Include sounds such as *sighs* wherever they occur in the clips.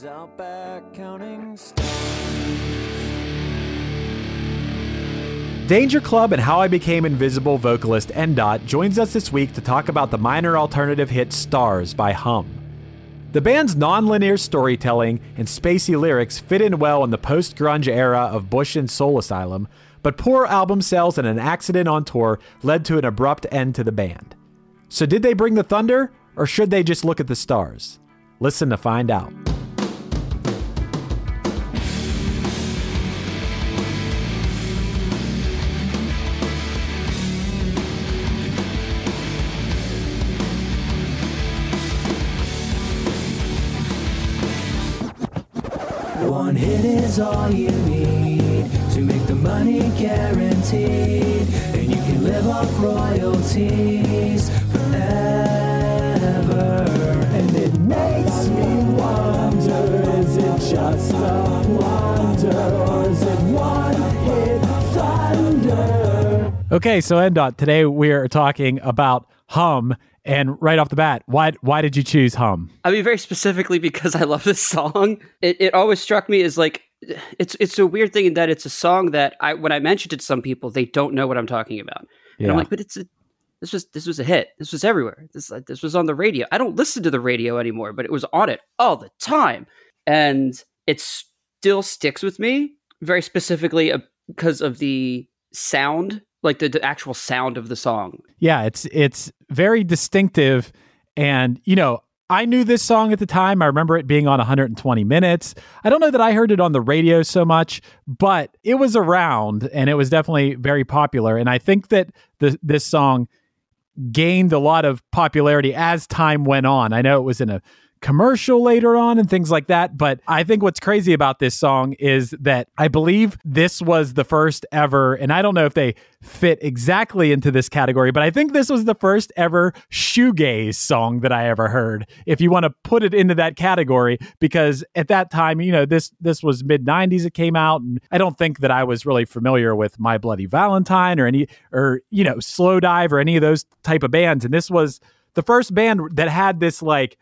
She's out back counting stars. Danger Club and How I Became Invisible vocalist N-Dot joins us this week to talk about the minor alternative hit Stars by Hum. The band's non-linear storytelling and spacey lyrics fit in well in the post-grunge era of Bush and Soul Asylum, but poor album sales and an accident on tour led to an abrupt end to the band. So did they bring the thunder, or should they just look at the stars? Listen to find out. Hit is all you need to make the money guaranteed, and you can live off royalties forever. And it makes me wonder: is it just a wonder, or is it one hit thunder? Okay, so N-Dot, today we are talking about Hum, and right off the bat, why why did you choose Hum? I mean, very specifically because I love this song. It, it always struck me as like it's it's a weird thing in that it's a song that I when I mentioned it to some people, they don't know what I'm talking about, and Yeah. I'm like, but it's a this was this was a hit. This was everywhere. This this was on the radio. I don't listen to the radio anymore, but it was on it all the time, and it still sticks with me very specifically uh, because of the sound, like the, the actual sound of the song. Yeah, it's it's very distinctive and you know, I knew this song at the time. I remember it being on 120 minutes. I don't know that I heard it on the radio so much, but it was around and it was definitely very popular and I think that the this song gained a lot of popularity as time went on. I know it was in a commercial later on and things like that. But I think what's crazy about this song is that I believe this was the first ever, and I don't know if they fit exactly into this category, but I think this was the first ever shoegaze song that I ever heard. If you want to put it into that category, because at that time, you know, this this was mid '90s it came out, and I don't think that I was really familiar with My Bloody Valentine or any or you know Slowdive or any of those type of bands, and this was the first band that had this like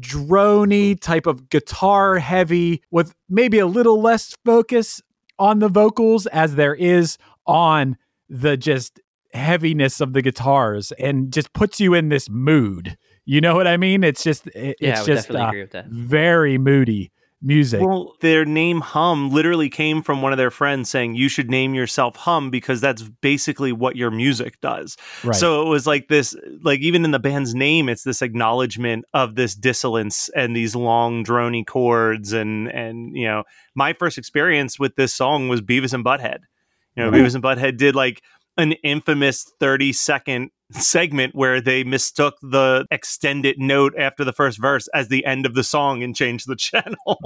drony type of guitar heavy with maybe a little less focus on the vocals as there is on the just heaviness of the guitars and just puts you in this mood. You know what I mean? It's just it- Yeah, it's just uh, agree with that. very moody music. Well, their name Hum literally came from one of their friends saying you should name yourself Hum because that's basically what your music does. right. So it was like this, like even in the band's name, it's this acknowledgement of this dissonance and these long drony chords. And and you know, my first experience with this song was Beavis and Butthead. You know. Beavis and Butthead did like an infamous 30 second segment where they mistook the extended note after the first verse as the end of the song and changed the *laughs* channel.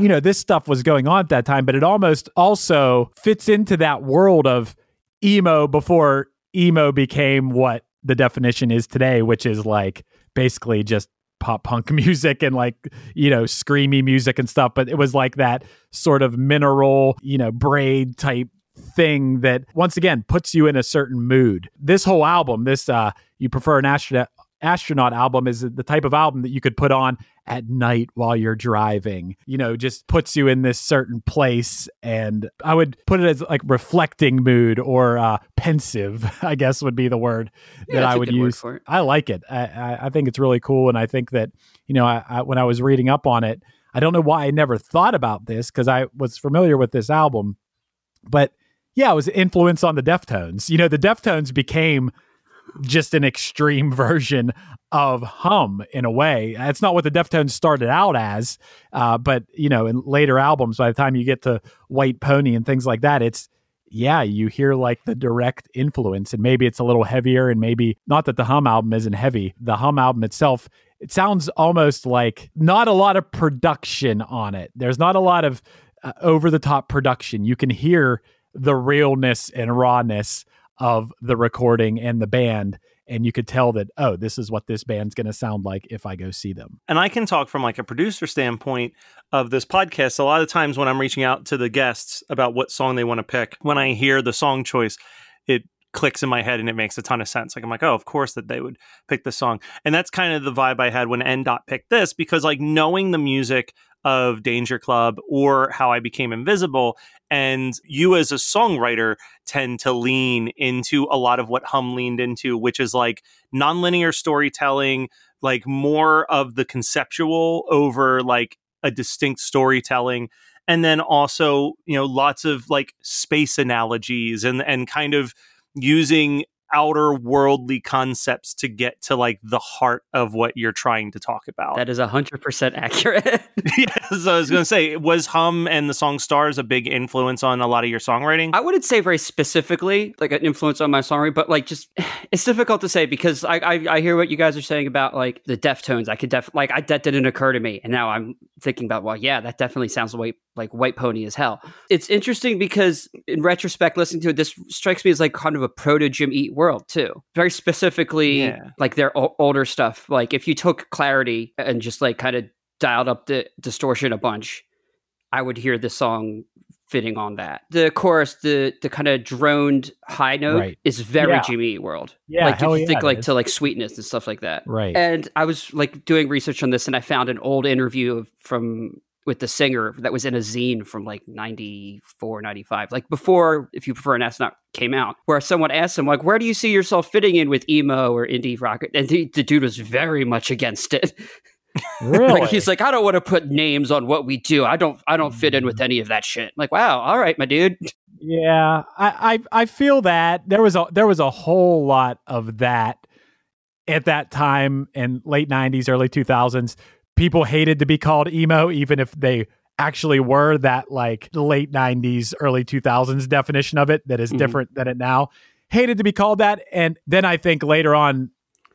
you know, this stuff was going on at that time, but it almost also fits into that world of emo before emo became what the definition is today, which is like basically just pop punk *laughs* music and like, you know, screamy music and stuff. But it was like that sort of mineral, you know, braid type thing that once again puts you in a certain mood. This whole album, this uh you prefer an astronaut astronaut album is the type of album that you could put on at night while you're driving. You know, just puts you in this certain place and I would put it as like reflecting mood or uh pensive, *laughs* I guess would be the word Yeah, that i would use. I like it. I, I I think it's really cool and I think that, you know, I, I when I was reading up on it, I don't know why I never thought about this because I was familiar with this album, but yeah, it was influence on the Deftones. You know, the Deftones became just an extreme *laughs* version of hum in a way. That's not what the Deftones started out as, uh, but you know, in later albums, by the time you get to White Pony and things like that, it's yeah, you hear like the direct influence, and maybe it's a little heavier, and maybe not that the hum album isn't heavy. The hum album itself, it sounds almost like not a lot of production on it. There's not a lot of uh, over the top production. You can hear the realness and rawness of the recording and the band and you could tell that oh this is what this band's going to sound like if i go see them. And i can talk from like a producer standpoint of this podcast. A lot of times when i'm reaching out to the guests about what song they want to pick when i hear the song choice it clicks in my head and it makes a ton of sense. Like i'm like oh of course that they would pick the song. And that's kind of the vibe i had when n dot picked this because like knowing the music of Danger Club or How I Became Invisible. And you, as a songwriter, tend to lean into a lot of what Hum leaned into, which is like nonlinear storytelling, like more of the conceptual over like a distinct storytelling. And then also, you know, lots of like space analogies and and kind of using outer worldly concepts to get to like the heart of what you're trying to talk about. That is 100% accurate. *laughs* *laughs* yeah, so I was going to say, was Hum and the song Stars a big influence on a lot of your songwriting? I wouldn't say very specifically like an influence on my songwriting, but like just *sighs* it's difficult to say because I, I, I hear what you guys are saying about like the Deftones. I could def like I, that didn't occur to me, and now I'm thinking about well, yeah, that definitely sounds like like White Pony as hell. It's interesting because in retrospect, listening to it, this strikes me as like kind of a proto Jimmy Eat world too. Very specifically, yeah. like their o- older stuff. Like if you took Clarity and just like kind of dialed up the distortion a bunch, I would hear this song fitting on that. The chorus, the the kind of droned high note right. is very yeah. Jimmy World. Yeah, like if you yeah, think like to like sweetness and stuff like that. Right. And I was like doing research on this and I found an old interview from with the singer that was in a zine from like 94 95 like before if you prefer an astronaut came out where someone asked him like where do you see yourself fitting in with emo or indie rock? And the, the dude was very much against it. Really *laughs* like he's like i don't want to put names on what we do. I don't i don't fit in with mm. any of that shit. Like wow all right my dude. Yeah I, I i feel that. There was a there was a whole lot of that at that time in late 90s early 2000s people hated to be called emo, even if they actually were that like late 90s, early 2000s definition of it that is mm-hmm. different than it now. Hated to be called that. And then I think later on,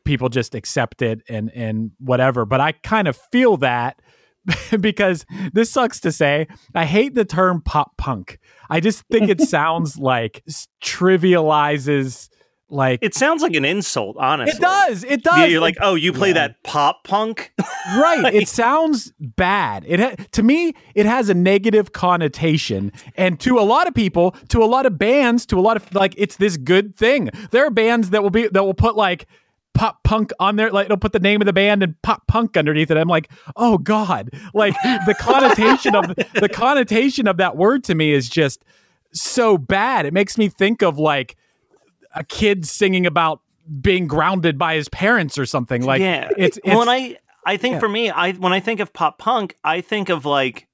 people just accept it and and whatever. But I kind of feel that *laughs* because this sucks to say. I hate the term pop punk. I just think it *laughs* sounds like trivializes like it sounds like an insult, honestly. It does. It does. You're like, oh, you play yeah. that pop punk, *laughs* right? like, it sounds bad. It ha- to me, it has a negative connotation, and to a lot of people, to a lot of bands, to a lot of like, it's this good thing. There are bands that will be that will put like pop punk on there like it'll put the name of the band and pop punk underneath it i'm like oh god like the connotation of the connotation of that word to me is just so bad it makes me think of like a kid singing about being grounded by his parents or something. Like, yeah, it's, it's when I I think yeah. for me, I when I think of pop punk, I think of like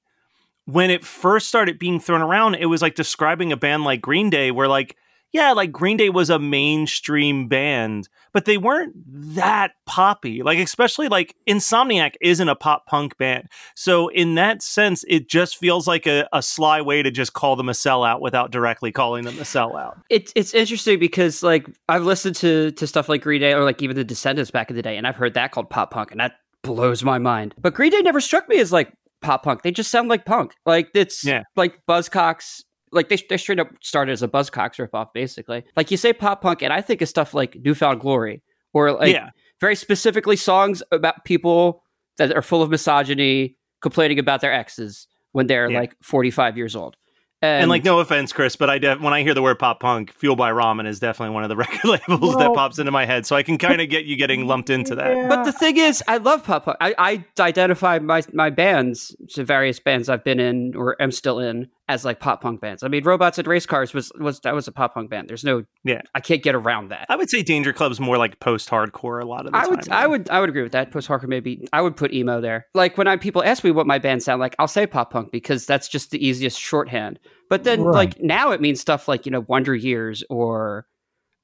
when it first started being thrown around, it was like describing a band like Green Day, where like yeah, like Green Day was a mainstream band, but they weren't that poppy. Like, especially like Insomniac isn't a pop punk band. So, in that sense, it just feels like a, a sly way to just call them a sellout without directly calling them a sellout. It's it's interesting because like I've listened to to stuff like Green Day or like even the Descendents back in the day, and I've heard that called pop punk, and that blows my mind. But Green Day never struck me as like pop punk. They just sound like punk. Like it's yeah. like Buzzcocks like they, they straight up started as a Buzzcocks ripoff, basically. Like you say pop punk, and I think of stuff like New Found Glory, or like yeah. very specifically songs about people that are full of misogyny, complaining about their exes when they're yeah. like 45 years old. And, like, no offense, Chris, but I def- when I hear the word pop punk, Fueled by Ramen is definitely one of the *laughs* record labels that pops into my head. So I can kind of get you getting lumped into that. But the thing is, I love pop punk. I, I identify my my bands, to various bands I've been in or am still in, as like pop punk bands. I mean, Robots and Race Cars was was that was a pop punk band. There's no, Yeah. I can't get around that. I would say Danger Club's more like post hardcore a lot of the I time. would, I would, I would agree with that. Post hardcore, maybe I would put emo there. Like when I people ask me what my band sound like, I'll say pop punk because that's just the easiest shorthand. But then, Right. like now, it means stuff like you know Wonder Years or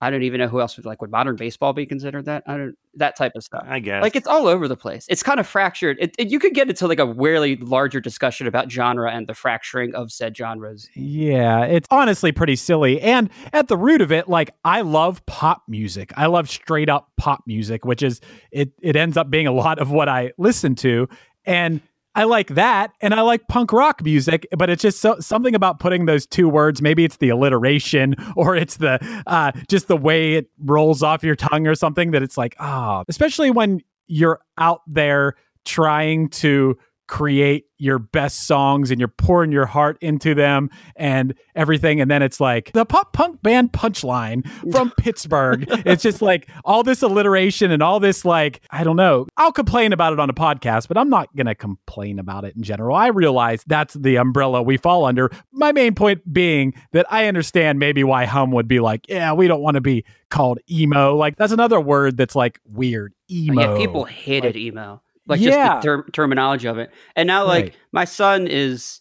I don't even know who else would like would modern baseball be considered that? I don't that type of stuff. I guess. Like it's all over the place. It's kind of fractured. It, it- you could get into like a really larger discussion about genre and the fracturing of said genres. Yeah, it's honestly pretty silly. And at the root of it, like I love pop music. I love straight up pop music, which is it it ends up being a lot of what I listen to. And I like that and I like punk rock music, but it's just so, something about putting those two words, maybe it's the alliteration *laughs* or it's the uh just the way it rolls off your tongue or something that it's like, ah, especially when you're out there trying to create your best songs and you're pouring your heart into them and everything. And then it's like the pop punk band punchline from *laughs* Pittsburgh. It's just like all this alliteration and all this like I don't know. I'll complain about it on a podcast but I'm not going to complain about it in general. I realize that's the umbrella we fall under. My main point being that I understand maybe why hum would be like yeah we don't want to be called emo. Like that's another word that's like weird. Emo. Yeah, people hated Like- emo. Like Yeah. just the ter- terminology of it. And now, like Right. my son is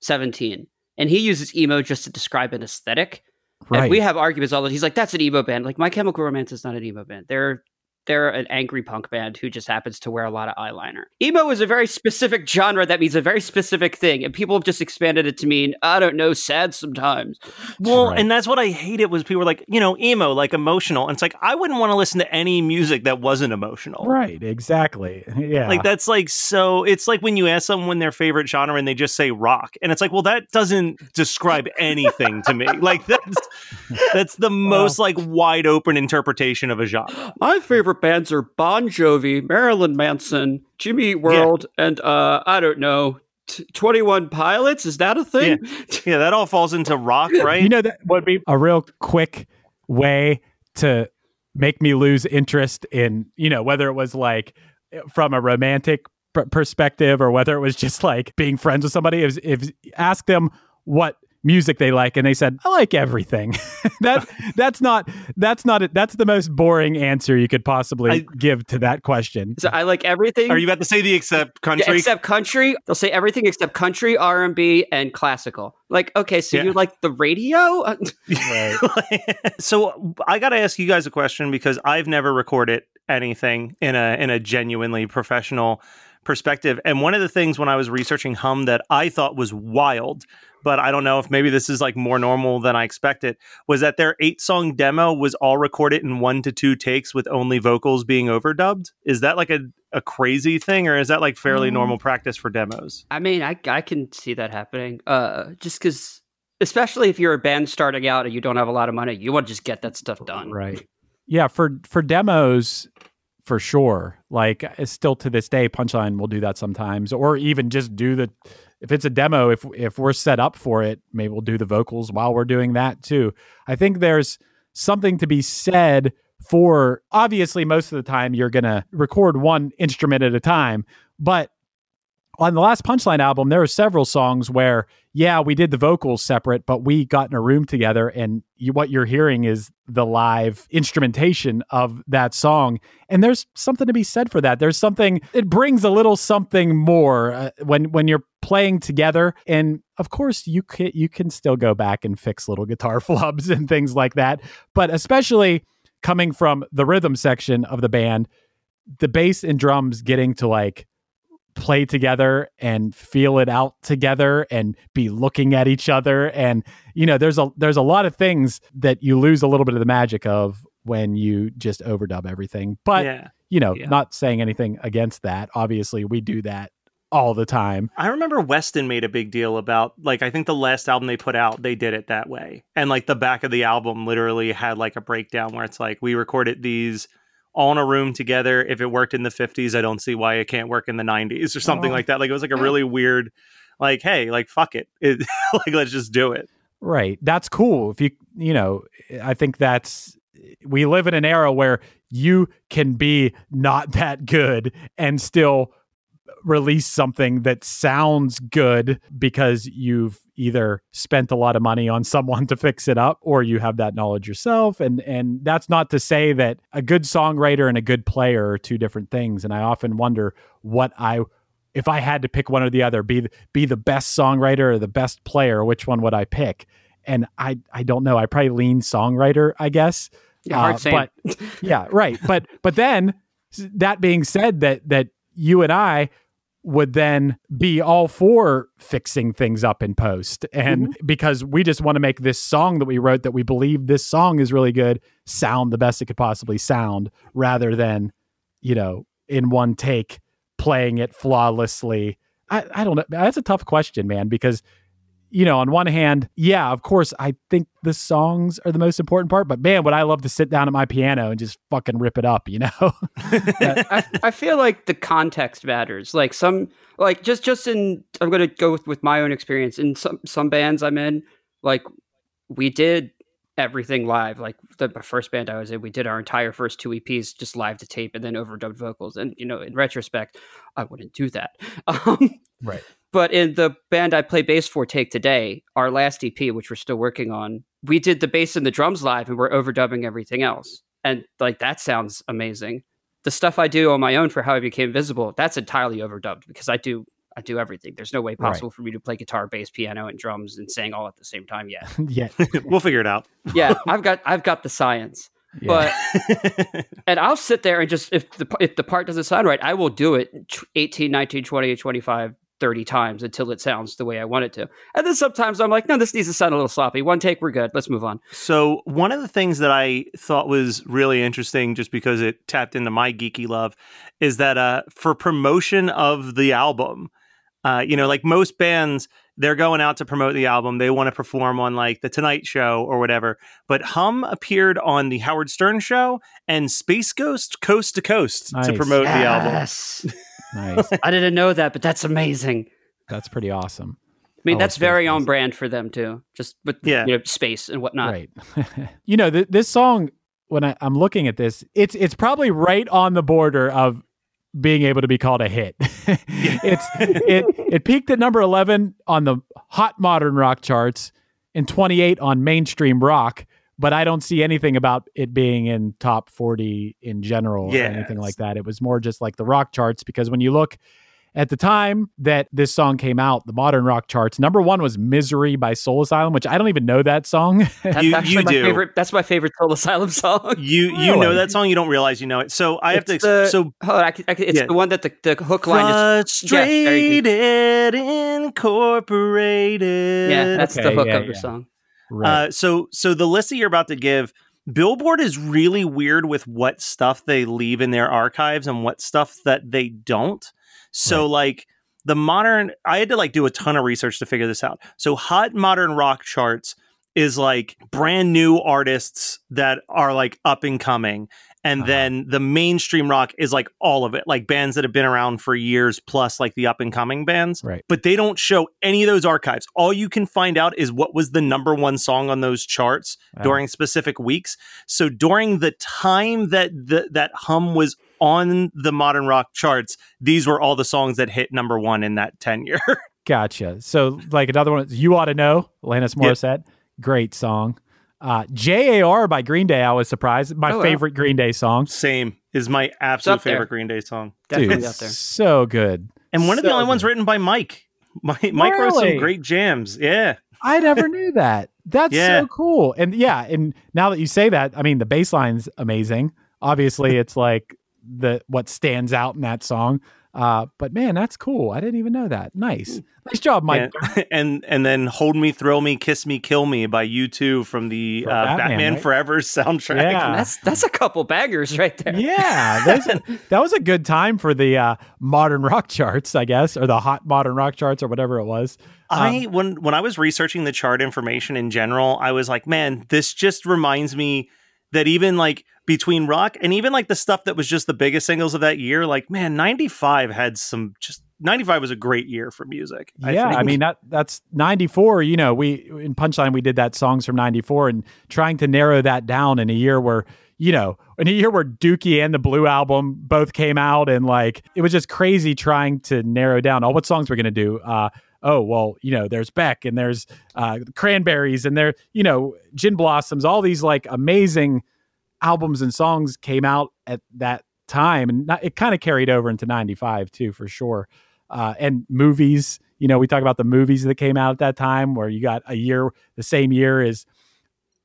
seventeen, and he uses emo just to describe an aesthetic. right And we have arguments all the. He's like, "That's an emo band." Like My Chemical Romance is not an emo band. They're they're an angry punk band who just happens to wear a lot of eyeliner. Emo is a very specific genre that means a very specific thing, and people have just expanded it to mean I don't know, sad sometimes. Well, Right. and that's what I hated was people were like, you know, emo, like emotional. And it's like I wouldn't want to listen to any music that wasn't emotional. Right, exactly. *laughs* Yeah. Like that's like so it's like when you ask someone their favorite genre and they just say rock. And it's like, well, that doesn't describe *laughs* anything to me. Like that's *laughs* that's the most like wide open interpretation of a genre. My favorite bands are Bon Jovi, Marilyn Manson, Jimmy Eat World, and uh, I don't know, t- Twenty One Pilots. Is that a thing? Yeah, that all falls into rock, *laughs* right? You know that would be a real quick way to make me lose interest in, you know, whether it was like from a romantic pr- perspective or whether it was just like being friends with somebody if, if ask them what music they like and they said I like everything. *laughs* that that's not that's not it. That's the most boring answer you could possibly I- give to that question. So I like everything. Are you about to say the except Yeah, country? except country. They'll say everything except country, R and B, and classical. Like, okay, so Yeah. you like the radio? *laughs* *laughs* So I got to ask you guys a question because I've never recorded anything in a in a genuinely professional perspective. And one of the things when I was researching Hum that I thought was wild, but I don't know if maybe this is like more normal than I expected, was that their eight song demo was all recorded in one to two takes with only vocals being overdubbed. Is that like a a crazy thing, or is that like fairly Um, normal practice for demos? I mean, I I can see that happening. Uh, just because, especially if you're a band starting out and you don't have a lot of money, you want to just get that stuff done. Right. Yeah, for for demos for sure. Like still to this day Punchline will do that sometimes or even just do the if it's a demo if if we're set up for it, maybe we'll do the vocals while we're doing that too. I think there's something to be said for obviously most of the time you're going to record one instrument at a time, but on the last Punchline album, there were several songs where, yeah, we did the vocals separate, but we got in a room together, and you, what you're hearing is the live instrumentation of that song. And there's something to be said for that. There's something; it brings a little something more uh, when when you're playing together. And of course, you can you can still go back and fix little guitar *laughs* flubs and things like that. But especially coming from the rhythm section of the band, the bass and drums getting to like play together and feel it out together and be looking at each other and you know there's a there's a lot of things that you lose a little bit of the magic of when you just overdub everything but yeah. you know Yeah. not saying anything against that obviously we do that all the time I remember Weston made a big deal about like I think the last album they put out they did it that way. And like the back of the album literally had like a breakdown where it's like we recorded these all in a room together. If it worked in the 50s, I don't see why it can't work in the 90s or something Oh. like that. Like it was like a really weird like hey like fuck it, *laughs* it like let's just do it Right. That's cool. If you, you know, I think that's, we live in an era where you can be not *laughs* that good and still release something that sounds good because you've either spent a lot of money on *laughs* someone to fix it up or you have that knowledge yourself and and that's not to say that a good songwriter and a good player are two different things and I often wonder what I if I had to pick one or the other, be the, be the best songwriter or the best player, which one would I pick? And I I don't know. I probably lean songwriter, I guess. Yeah, hard Uh, saying. but *laughs* yeah, right. But but then that being said, that that you and I would then be all for fixing things up in post. And mm-hmm. because we just want to make this song that we wrote that we believe this song is really good sound the best it could possibly sound rather than you know in one take playing it flawlessly. I, I don't know. That's a tough question man because you know on one hand yeah of course i think the songs are the most important part but man would i love to sit down at my piano and just fucking rip it up you know *laughs* *laughs* I, I feel like the context matters. Like some, like just just in, I'm gonna go with, with my own experience. In some some bands I'm in, like we did everything live. Like the first band I was in, we did our entire first two EPs just live to tape and then overdubbed vocals. And you know, in retrospect, I wouldn't do that. *laughs* Um, right but in the band I play bass for, Take Today, our last EP, which we're still working on, we did the bass and the drums live, and we're overdubbing everything else. And like that sounds amazing. The stuff I do on my own for how I became invisible, that's entirely overdubbed because I do I do everything. There's no way Right. possible for me to play guitar, bass, piano, and drums and sing all at the same time yet. *laughs* yeah *laughs* we'll figure it out yeah, I've got I've got the science. yeah. But *laughs* and I'll sit there and just if the if the part doesn't sound right, I will do it tw- 18, 19, 20, 25, 30 times until it sounds the way I want it to. And then sometimes I'm like, no, this needs to sound a little sloppy. One take, we're good. Let's move on. So one of the things that I thought was really interesting, just because it tapped into my geeky love, is that uh, for promotion of the album, uh, you know, like most bands, they're going out to promote the album. They want to perform on like the Tonight Show or whatever. But Hum appeared on the Howard Stern Show and Space Ghost Coast to Coast to Nice. promote the album. *laughs* Yes. nice I didn't know that, but that's amazing. that's pretty awesome I mean, Oh, that's very very on brand for them too. Just with Yeah. you know, space and whatnot. Right. *laughs* you know, th- this song when I, I'm looking at this, it's it's probably right on the border of being able to be called a hit. *laughs* it's it it peaked at number 11 on the hot modern rock charts and 28 on mainstream rock, but I don't see anything about it being in top 40 in general or anything like that. It was more just like the rock charts because when you look at the time that this song came out, the modern rock charts, number one was Misery by Soul Asylum, which I don't even know that song. *laughs* That's You- actually you my do. favorite. That's my favorite Soul Asylum *laughs* song. You you know that song, you don't realize you know it. So I have to the- so Hold on, I I it's Yeah. the one that the, the hook line is. Yeah, there you frustrated incorporated. Yeah, that's the hook yeah, of the yeah. Song. Uh, so so the list that you're about to give, Billboard is really weird with what stuff they leave in their archives and what stuff that they don't. So Right. like the modern, I had to like do a ton of research to figure this out. So hot modern rock charts is like brand new artists that are like up and coming. And Uh-huh. then the mainstream rock is like all of it, like bands that have been around for years, plus like the up and coming bands Right. but they don't show any of those archives. All you can find out is what was the number one song on those charts Wow. during specific weeks. So during the time that the, that hum was on the modern rock charts, these were all the songs that hit number one in that tenure. *laughs* Gotcha. So, like another one, you ought to know, Alanis Yep. Morissette, great song. Uh, J.A.R. by Green Day, I was surprised. My Oh, wow. favorite Green Day song. Same is my absolute up there. favorite Green Day song, Definitely Dude, up there. so good. and one of the So only ones written by Mike. Mike, Mike wrote some great jams. Yeah, I never knew *laughs* that. That's Yeah. so cool. And yeah, and now that you say that, I mean, the bass line's amazing. Obviously, it's like the what stands out in that song. Uh, but man, that's cool. I didn't even know that. Nice, nice job, Mike. and, *laughs* and and then "Hold Me, Thrill Me, Kiss Me, Kill Me" by U2 from the uh, Batman, Batman, right? Forever *laughs* soundtrack. Yeah. That's that's a couple baggers right there. Yeah, that's *laughs* a- that was a good time for the uh, modern rock charts, I guess, or the hot modern rock charts, or whatever it was. I Um, when when I was researching the chart information in general, I was like, man, this just reminds me that even like between rock and even like the stuff that was just the biggest singles of that year, like man, 95 had some just 95 was a great year for music. yeah, think. I mean that that's 94, you know, we in Punchline we did that songs from 94 and trying to narrow that down in a year where, you know, in a year where Dookie and the Blue album both came out and like it was just crazy trying to narrow down oh what songs we're going to do. Uh oh, well, you know, there's Beck and there's uh Cranberries and there, you know, Gin Blossoms, all these like amazing albums and songs came out at that time. And it kind of carried over into 95 too for sure. Uh, and movies you know we talk about the movies that came out at that time where you got a year the same year as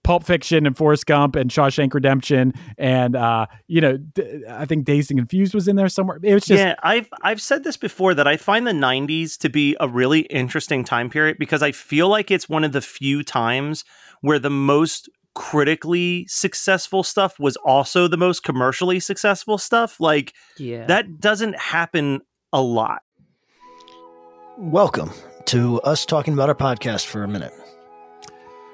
Pulp Fiction and Forrest Gump and Shawshank Redemption and uh, you know d- I think Dazed and Confused was in there somewhere. It was just yeah. I've I've said this before that I find the '90s to be a really interesting time period because I feel like it's one of the few times where the most critically successful stuff was also the most commercially successful stuff. Like Yeah. that doesn't happen a lot. Welcome to us talking about our podcast for a minute.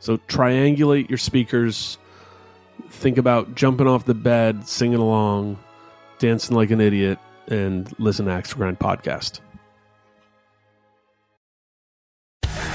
So triangulate your speakers. Think about jumping off the bed, singing along, dancing like an idiot, and listen to Axe Grind podcast.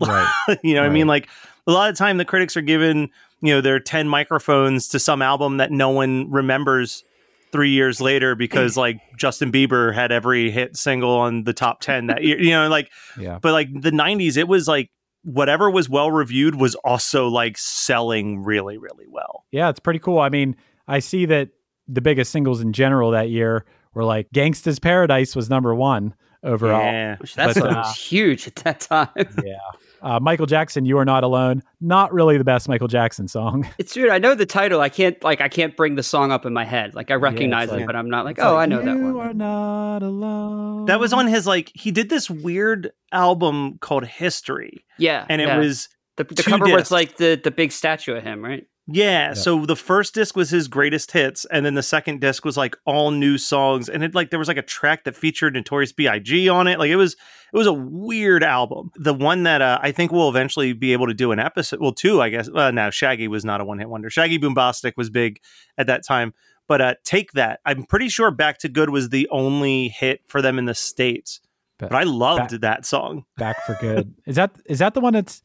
Right. *laughs* you know, what I mean, like a lot of time the critics are given, you know, their 10 microphones to some album that no one remembers three years later because like Justin Bieber had every hit single on the top 10 that year, you know, like, *laughs* Yeah. but like the 90s, it was like whatever was well reviewed was also like selling really, really well. Yeah, it's pretty cool. I mean, I see that the biggest singles in general that year were like Gangsta's Paradise was number one overall. Yeah. Which that But, uh, was huge at that time. Yeah. Uh, Michael Jackson, You Are Not Alone. Not really the best Michael Jackson song. *laughs* It's weird. I know the title. I can't like I can't bring the song up in my head. Like I recognize like- it, but I'm not like, oh, like, I know that You one. are not alone. That was on his like, he did this weird album called History. Yeah, And it yeah. was the, the cover discs. was like the the big statue of him, right? Yeah, so the first disc was his greatest hits, and then the second disc was like all new songs, and it like there was like a track that featured Notorious B.I.G. on it. Like it was it was a weird album. The one that uh, I think we'll eventually be able to do an episode. Well, two, I guess. Well, no, Shaggy was not a one hit wonder. Shaggy Boombastic was big at that time, but uh, take that. I'm pretty sure Back to Good was the only hit for them in the states. Ba- But I loved Back- that song. Back for Good. is that is that the one that's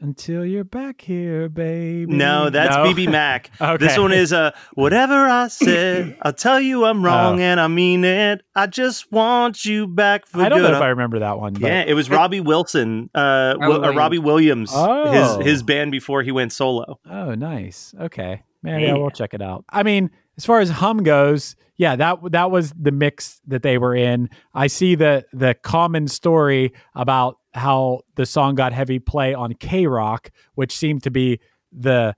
Until You're Back Here, Baby? No, that's No? BBMak. *laughs* Okay. This one is uh, whatever I said, *laughs* I'll tell you I'm wrong Oh. and I mean it. I just want you back for I don't good. know if I remember that one. But yeah, it was Robbie Wilson, uh, Robbie Wi- uh, Robbie Williams, Oh. his his band before he went solo. Oh, nice. Okay. Maybe Yeah. I will check it out. I mean, as far as hum goes, yeah, that that was the mix that they were in. I see the the common story about how the song got heavy play on KROQ, which seemed to be the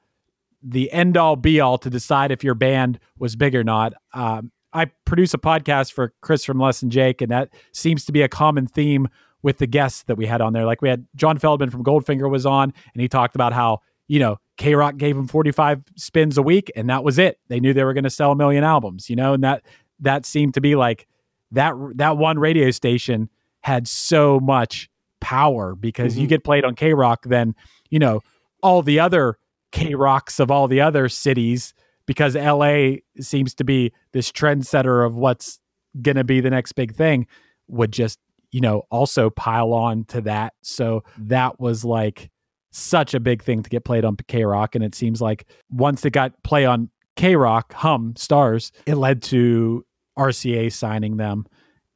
the end all be all to decide if your band was big or not. Um, I produce a podcast for Chris from Less Than Jake, and that seems to be a common theme with the guests that we had on there. Like we had John Feldmann from Goldfinger was on, and he talked about how you know KROQ gave him 45 spins a week, and that was it. They knew they were going to sell a million albums, you know, and that that seemed to be like that that one radio station had so much power because you Mhm. get played on KROQ, then you know all the other KROQs of all the other cities because LA seems to be this trendsetter of what's going to be the next big thing would just you know also pile on to that. So that was like such a big thing to get played on KROQ, and it seems like once it got play on KROQ, Hum Stars, it led to RCA signing them.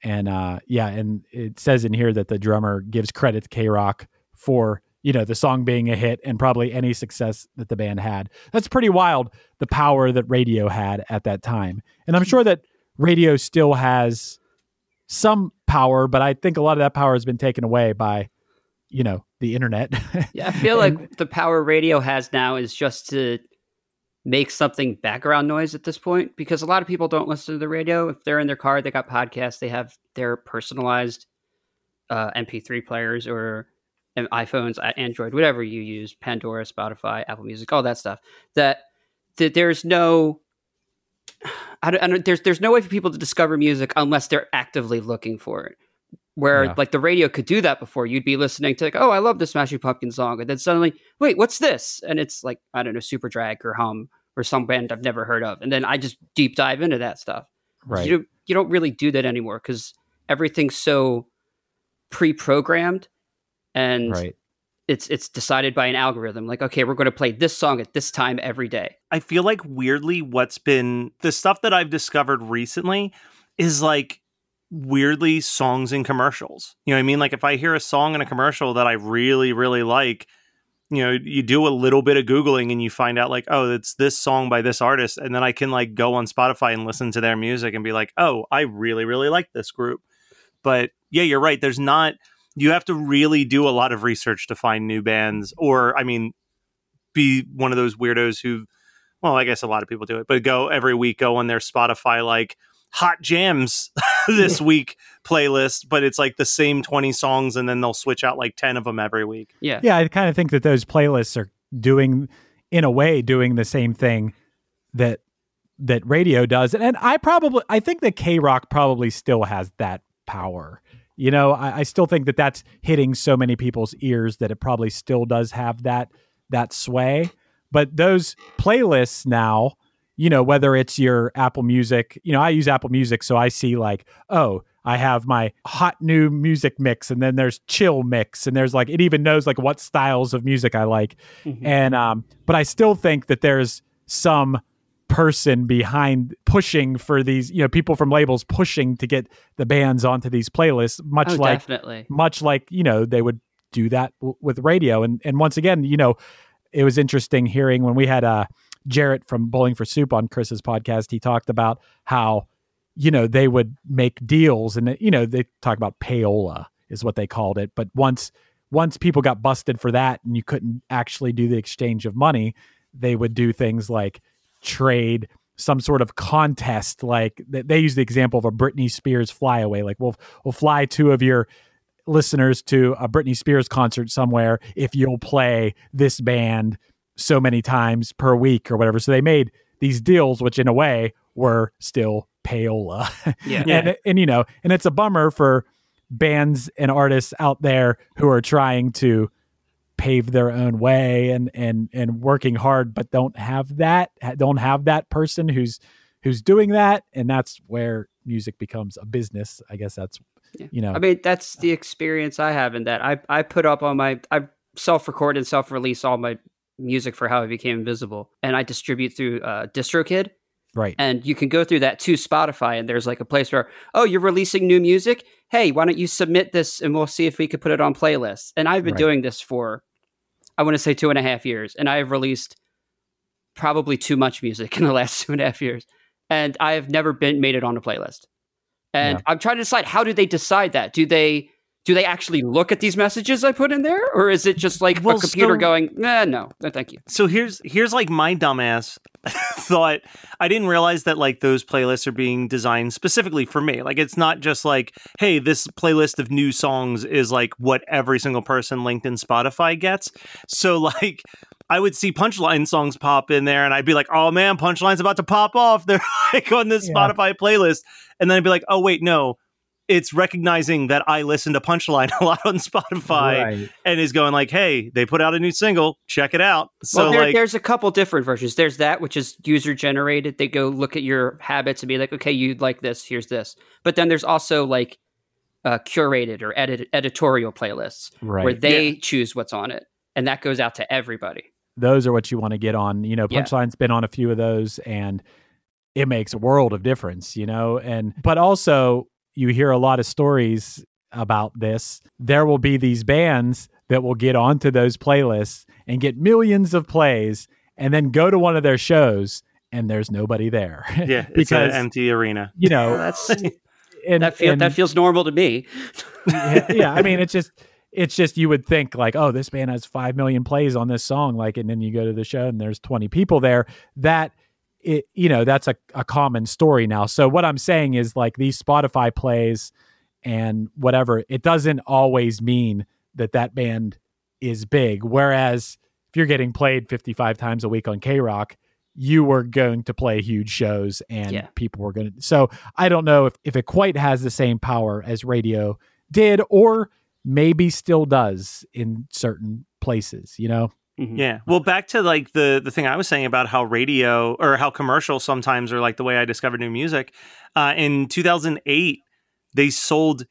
And uh, yeah, and it says in here that the drummer gives credit to KROQ for you know the song being a hit and probably any success that the band had. That's pretty wild. The power that radio had at that time, and I'm sure that radio still has some power, but I think a lot of that power has been taken away by you know the internet. *laughs* Yeah, I feel And- like the power radio has now is just to make something background noise at this point because a lot of people don't listen to the radio. If they're in their car, they got podcasts, they have their personalized uh, MP3 players or um, iPhones, uh, Android, whatever you use, Pandora, Spotify, Apple Music, all that stuff. That, that there's no. *sighs* I don't, I don't, there's there's no way for people to discover music unless they're actively looking for it. Where Yeah. like the radio could do that before, you'd be listening to like, oh, I love this Smashing Pumpkin song, and then suddenly, wait, what's this? And it's like I don't know, Superdrag or Hum or some band I've never heard of, and then I just deep dive into that stuff. right. You don't you don't really do that anymore because everything's so pre-programmed, and right. it's it's decided by an algorithm. Like, okay, we're going to play this song at this time every day. I feel like weirdly what's been the stuff that I've discovered recently is like weirdly songs in commercials. You know what I mean? Like if I hear a song in a commercial that I really, really like, you know, you do a little bit of Googling and you find out like, oh, it's this song by this artist. And then I can like go on Spotify and listen to their music and be like, oh, I really, really like this group. But yeah, you're right. There's not you have to really do a lot of research to find new bands or I mean be one of those weirdos who well, I guess a lot of people do it, but go every week, go on their Spotify like hot jams *laughs* *laughs* this week playlist, but it's like the same 20 songs and then they'll switch out like 10 of them every week. Yeah, Yeah, I kind of think that those playlists are doing, in a way, doing the same thing that that radio does, and, and I probably, I think that KROQ probably still has that power. You know, I, I still think that that's hitting so many people's ears that it probably still does have that that sway. But those playlists now, you know, whether it's your Apple Music, you know, I use Apple Music, so I see like, oh, I have my hot new music mix, and then there's chill mix, and there's like it even knows like what styles of music I like, Mhm. and um, but I still think that there's some person behind pushing for these, you know, people from labels pushing to get the bands onto these playlists, much oh, like definitely. much like you know they would do that w- with radio and and once again you know it was interesting hearing when we had uh Jaret from Bowling for Soup on Chris's podcast he talked about how you know they would make deals and you know they talk about payola is what they called it. But once once people got busted for that and you couldn't actually do the exchange of money they would do things like trade some sort of contest. Like they, they use the example of a Britney Spears flyaway. Like we'll we'll fly two of your listeners to a Britney Spears concert somewhere if you'll play this band so many times per week or whatever. So they made these deals, which in a way were still payola. *laughs* Yeah. and and you know, and it's a bummer for bands and artists out there who are trying to pave their own way and and and working hard but don't have that don't have that person who's who's doing that and that's where music becomes a business i guess that's Yeah. you know I mean, that's the experience I have in that I I put up on my I self record and self release all my music for how I became invisible, and I distribute through uh, DistroKid, right and you can go through that to Spotify, and there's like a place where oh you're releasing new music, hey why don't you submit this and we'll see if we could put it on playlists. And I've been Right. doing this for I want to say two and a half years, and I have released probably too much music in the *laughs* last two and a half years, and I have never been made it on a playlist. And Yeah. I'm trying to decide how do they decide that? Do they do they actually look at these messages I put in there, or is it just like Well, a computer so- going, nah, no, no, thank you. So here's here's like my dumbass *laughs* thought I didn't realize that like those playlists are being designed specifically for me. Like it's not just like, hey, this playlist of new songs is like what every single person linked in Spotify gets. So *laughs* like I would see punchline songs pop in there and I'd be like, oh man, punchline's about to pop off. *laughs* They're like on this Yeah. Spotify playlist. And then I'd be like, oh wait, no. It's recognizing that I listen to Punchline *laughs* a lot on Spotify Right. and is going like, "Hey, they put out a new single, check it out." So well, there, like, there's a couple different versions. There's that which is user generated. They go look at your habits and be like, okay, you'd like this. Here's this. But then there's also like uh, curated or edit- editorial playlists Right. where they choose what's on it, and that goes out to everybody. those are what you want to get on. You know, Yeah. Punchline's been on a few of those and it makes a world of difference, you know. And but also you hear a lot of stories about this. There will be these bands that will get onto those playlists and get millions of plays and then go to one of their shows and there's nobody there. *laughs* yeah, it's because an empty arena. you Well, know, that's *laughs* and, that feel, and- that feels normal to me. yeah, yeah, I mean, *laughs* it's just it's just you would think like, oh, this band has five million plays on this song, like, and then you go to the show and there's twenty people there. That it, you know, that's a, a common story now. So what I'm saying is like these Spotify plays and whatever, it doesn't always mean that that band is big. Whereas if you're getting played 55 times a week on KROQ, you were going to play huge shows and Yeah. people were going to. So I don't know if, if it quite has the same power as radio did or maybe still does in certain places, you know? Mhm. Yeah. Well, back to like the the thing I was saying about how radio or how commercial sometimes are like the way I discovered new music. Uh, in 2008, they sold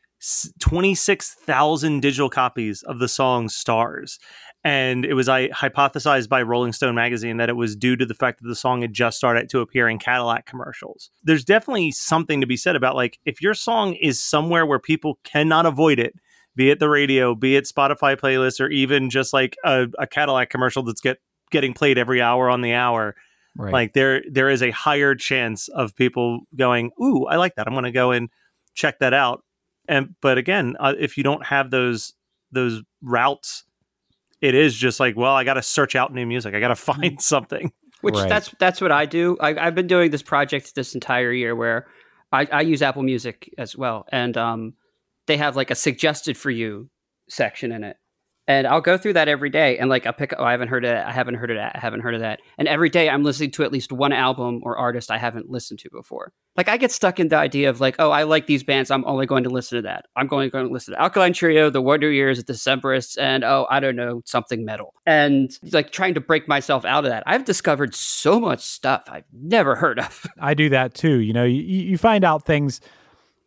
26,000 digital copies of the song Stars. And it was I hypothesized by Rolling Stone magazine that it was due to the fact that the song had just started to appear in Cadillac commercials. There's definitely something to be said about like if your song is somewhere where people cannot avoid it, be it the radio, be it Spotify playlists, or even just like a, a Cadillac commercial that's get getting played every hour on the hour. Right. Like there there is a higher chance of people going, "Ooh, I like that. I'm going to go and check that out." And but again, uh, if you don't have those those routes, it is just like, well, I got to search out new music. I got to *laughs* find something. Which Right. that's that's what I do. I, I've been doing this project this entire year where I, I use Apple Music as well, and um, they have like a suggested for you section in it, and I'll go through that every day and like I pick. Oh, I haven't heard of that. I haven't heard of that. I haven't heard of that. And every day I'm listening to at least one album or artist I haven't listened to before. Like I get stuck in the idea of like, oh, I like these bands. I'm only going to listen to that. I'm going to listen to Alkaline Trio, The Wonder Years, The Decemberists, and oh, I don't know, something metal. And like trying to break myself out of that. I've discovered so much stuff I've never heard of. I do that too. You know, you, you find out things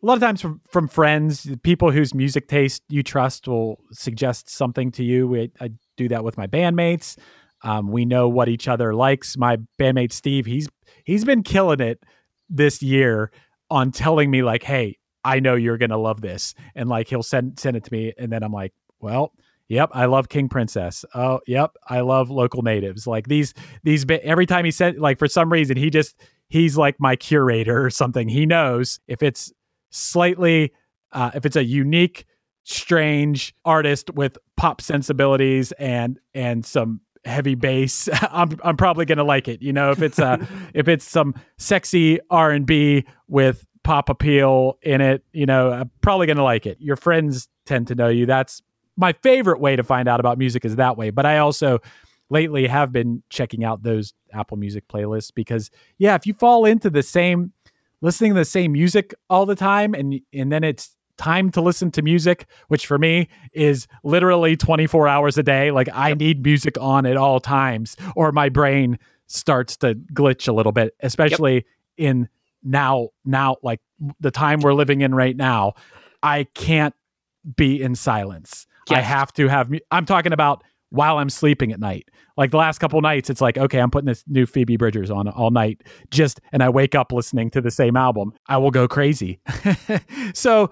lot of times from, from friends, people whose music taste you trust will suggest something to you. We, I do that with my bandmates. Um, we know what each other likes. My bandmate Steve, he's he's been killing it this year on telling me like, "Hey, I know you're gonna love this," and like he'll send send it to me, and then I'm like, "Well." Yep, I love King Princess. Oh, yep, I love local natives. Like these, these. Every time he sent, like for some reason, he just he's like my curator or something. He knows if it's slightly uh, if it's a unique strange artist with pop sensibilities and and some heavy bass *laughs* i'm i'm probably going to like it you know if it's a *laughs* if it's some sexy r&b with pop appeal in it you know i'm probably going to like it. Your friends tend to know you. That's my favorite way to find out about music is that way but i also lately have been checking out those apple music playlists because yeah if you fall into the same listening to the same music all the time and and then it's time to listen to music which for me is literally 24 hours a day. Like i need music on at all times or my brain starts to glitch a little bit especially in now now like the time we're living in right now. I can't be in silence. I have to have i'm talking about while i'm sleeping at night. Like the last couple nights it's like okay i'm putting this new phoebe bridgers on all night just and i wake up listening to the same album. I will go crazy. *laughs* So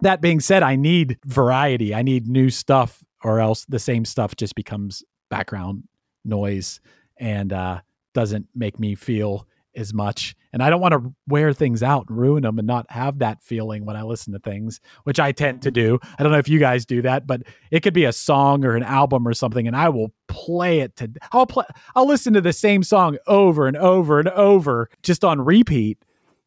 that being said i need variety. I need new stuff or else the same stuff just becomes background noise and uh doesn't make me feel as much. And i don't want to wear things out and ruin them and not have that feeling when i listen to things which i tend to do. I don't know if you guys do that but it could be a song or an album or something and i will play it to i'll play i'll listen to the same song over and over and over just on repeat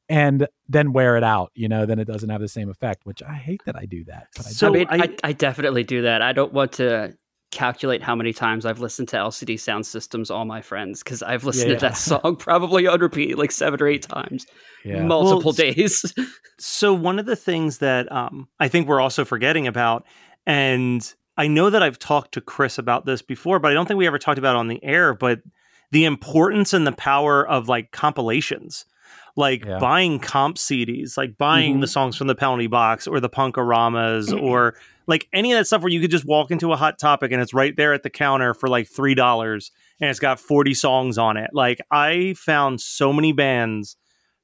and then wear it out you know then it doesn't have the same effect which i hate that i do that but I So I mean, I- I, I definitely do that. I don't want to calculate how many times I've listened to LCD Soundsystem's, All My Friends, because I've listened Yeah. to that *laughs* song probably on repeat like seven or eight times, Yeah. multiple Well, days. So one of the things that um, I think we're also forgetting about, and I know that I've talked to Chris about this before, but I don't think we ever talked about it on the air. But the importance and the power of like compilations, like Yeah. buying comp CDs, like buying the mm-hmm. songs from the penalty box or the Punk-O-Ramas mm-hmm. or like any of that stuff where you could just walk into a hot topic and it's right there at the counter for like three dollars and it's got 40 songs on it. Like I found so many bands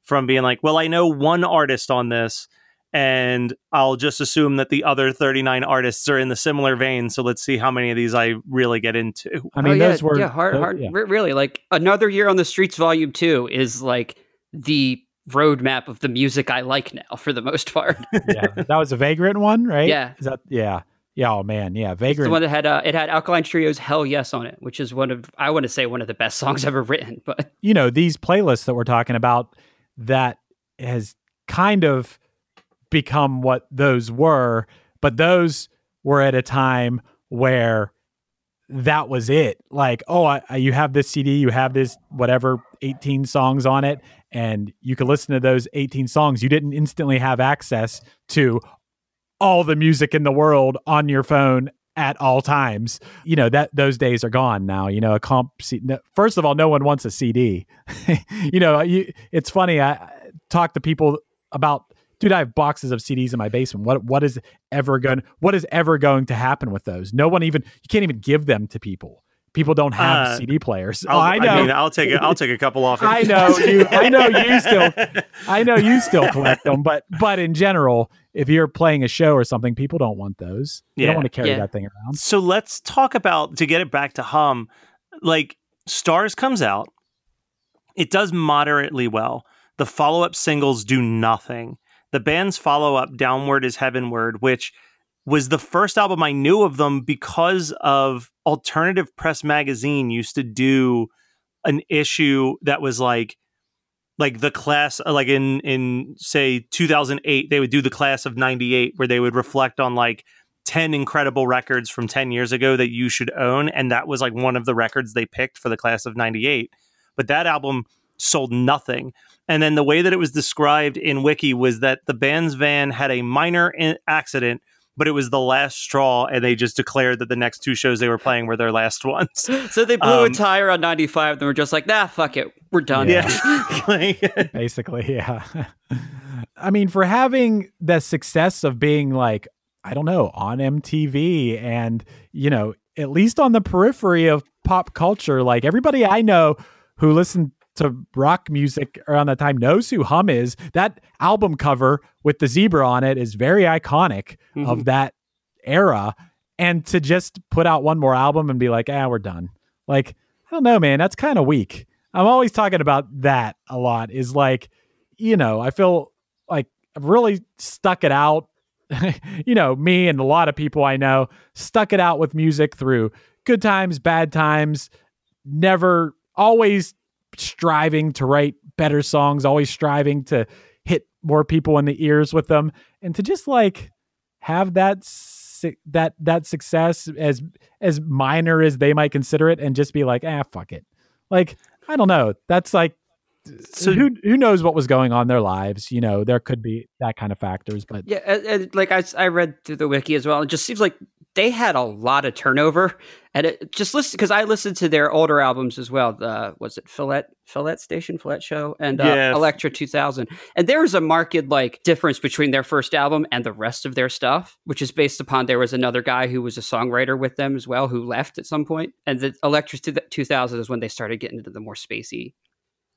from being like, well, I know one artist on this, and I'll just assume that the other 39 artists are in the similar vein. So let's see how many of these I really get into. I mean, oh, yeah, those were yeah, hard, tho- hard. yeah. Really, like another year on the streets, volume two is like the roadmap of the music I like now, for the most part. *laughs* yeah, that was a Vagrant one, right? Yeah. Is that yeah. Yeah, oh man, yeah, It's the Vagrant. one that had uh, it had Alkaline Trio's "Hell Yes" on it, which is one of I want to say one of the best songs ever written. But *laughs* you know, these playlists that we're talking about that has kind of become what those were, but those were at a time where that was it. Like, oh, I, I- you have this CD, you have this whatever 18 songs on it, and you could listen to those 18 songs. You didn't instantly have access to all the music in the world on your phone at all times. You know that those days are gone now. You know, a comp. First of all, no one wants a CD. *laughs* you know, uh, you, it's funny. I, I talk to people about. Dude, I have boxes of CDs in my basement. What what is ever going? What is ever going to happen with those? No one even. You can't even give them to people. People don't have Uh, CD players. I'll, oh, I know. mean, I'll take a, I'll take a couple off. I know you. I know you still. *laughs* I know you still collect them, but but in general, if you're playing a show or something, people don't want those. They Yeah. don't want to carry Yeah. that thing around. So let's talk about to get it back to hum. Like Stars comes out, it does moderately well. The follow up singles do nothing. The band's follow up, Downward is Heavenward, which was the first album I knew of them because of Alternative Press Magazine used to do an issue that was like like the class uh, like in in say 2008 they would do the class of 98 where they would reflect on like 10 incredible records from 10 years ago that you should own and that was like one of the records they picked for the class of 98 but that album sold nothing. And then the way that it was described in wiki was that the band's van had a minor in- accident but it was the last straw and they just declared that the next two shows they were playing were their last ones *laughs* so they blew a Um, tire on ninety five. Then we're just like, nah, fuck it, we're done. yeah Like- *laughs* *laughs* Basically, yeah. I mean, for having the success of being like, I don't know, on MTV and, you know, at least on the periphery of pop culture, like everybody I know who listened to rock music around that time knows who Hum is. That album cover with the zebra on it is very iconic of that era. And to just put out one more album and be like, ah, we're done. Like, I don't know, man. That's kind of weak. I'm always talking about that a lot. Is like, you know, I feel like I've really stuck it out. *laughs* you know, me and a lot of people I know stuck it out with music through good times, bad times, never always striving to write better songs, always striving to hit more people in the ears with them and to just like have that that that success as as minor as they might consider it and just be like, "Ah, fuck it." Like, I don't know. That's like so who who knows what was going on in their lives, you know, there could be that kind of factors, but Yeah, and, and, like I, I read through the wiki as well. It just seems like they had a lot of turnover, and it just listen because I listened to their older albums as well. The was it Fillet Fillet Station Fillet Show and uh. Electra 2000, and there was a marked like difference between their first album and the rest of their stuff, which is based upon there was another guy who was a songwriter with them as well who left at some point, and the Electra 2000 is when they started getting into the more spacey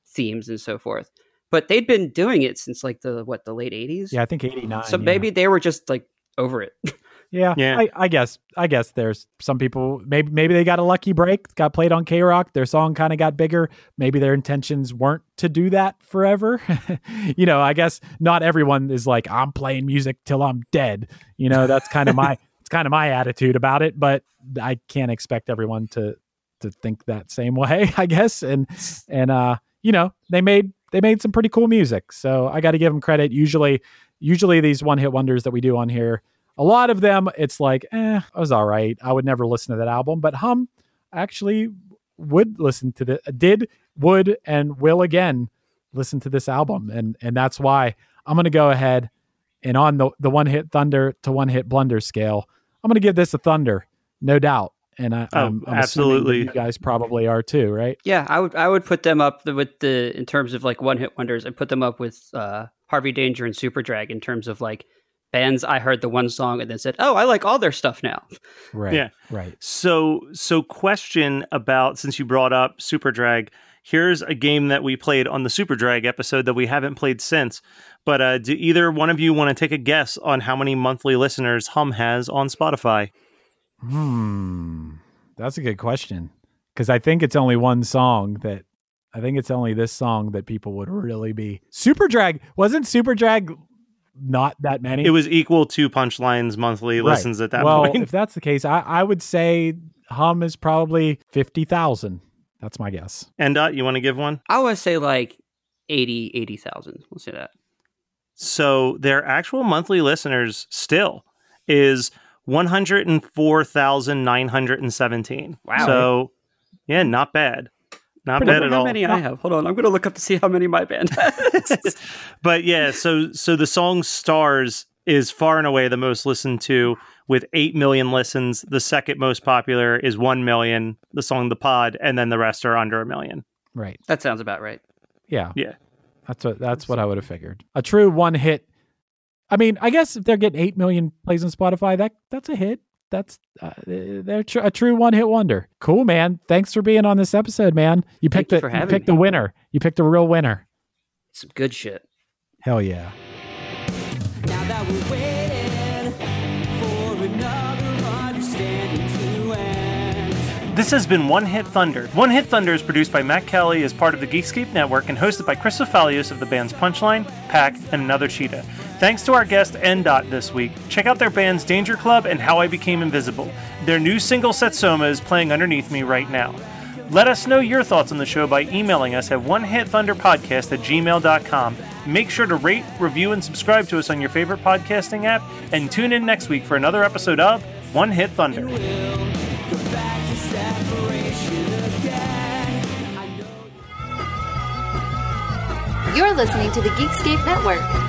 themes and so forth. But they'd been doing it since like the what the late 80s. yeah, I think 89. So yeah. maybe they were just like over it. *laughs* Yeah, Yeah. I, I guess. I guess there's some people. Maybe maybe they got a lucky break, got played on KROQ. Their song kind of got bigger. Maybe their intentions weren't to do that forever. *laughs* you know, I guess not everyone is like I'm playing music till I'm dead. You know, that's kind of my *laughs* it's kind of my attitude about it. But I can't expect everyone to to think that same way. *laughs* I guess. And and uh, you know, they made they made some pretty cool music. So I got to give them credit. Usually, usually these one hit wonders that we do on here A lot of them, it's like, eh, I was all right. I would never listen to that album. But Hum actually would listen to the did, would, and will again listen to this album. And and that's why I'm gonna go ahead and on the, the one hit thunder to one hit blunder scale, I'm gonna give this a thunder, no doubt. And I, Oh, I'm, I'm absolutely. you guys probably are too, right? Yeah, I would I would put them up with the in terms of like one hit wonders. I put them up with uh, Harvey Danger and Superdrag in terms of like bands. I heard the one song and then said, "Oh, I like all their stuff now." Right. Yeah. Right. So, so question about since you brought up Super Drag, here's a game that we played on the Super Drag episode that we haven't played since. But uh, do either one of you want to take a guess on how many monthly listeners Hum has on Spotify? Hmm. That's a good question. Because I think it's only one song that I think it's only this song that people would really be. Super Drag wasn't Super Drag not that many. It was equal to Punchline's monthly Right. listens at that well, point. if that's the case, I, I would say Hum is probably fifty thousand. That's my guess. And uh, you want to give one? I would say like 80 80,000. We'll say that. So their actual monthly listeners still is 104,917. Wow. So yeah, not bad. Not Pretty bad good. at how all. many I have? Hold on, I'm going to look up to see how many my band *laughs* has. *laughs* but yeah, so so the song Stars is far and away the most listened to with 8 million listens. The second most popular is 1 million, the song The Pod, and then the rest are under a million. Right. that sounds about right. Yeah. Yeah. That's what that's what I would have figured. A true one hit. I mean, I guess if they're getting eight million plays on Spotify, that that's a hit. That's uh, they're tr- a true one hit wonder. Cool, man. Thanks for being on this episode, man. You picked you the for you picked me. the winner. You picked a real winner. Some good shit. Hell yeah. Now that we're waiting for another understanding to end. This has been One Hit Thunder. One Hit Thunder is produced by Matt Kelly as part of the Geekscape Network and hosted by Chris Fafalios of the bands Punchline, Pack, and Another Cheetah. Thanks to our guest NDOT this week. Check out their bands Danger Club and How I Became Invisible. Their new single Setsoma is playing underneath me right now. Let us know your thoughts on the show by emailing us at onehitthunderpodcast at gmail.com. Make sure to rate, review, and subscribe to us on your favorite podcasting app, and tune in next week for another episode of One Hit Thunder. You're listening to the Geekscape Network.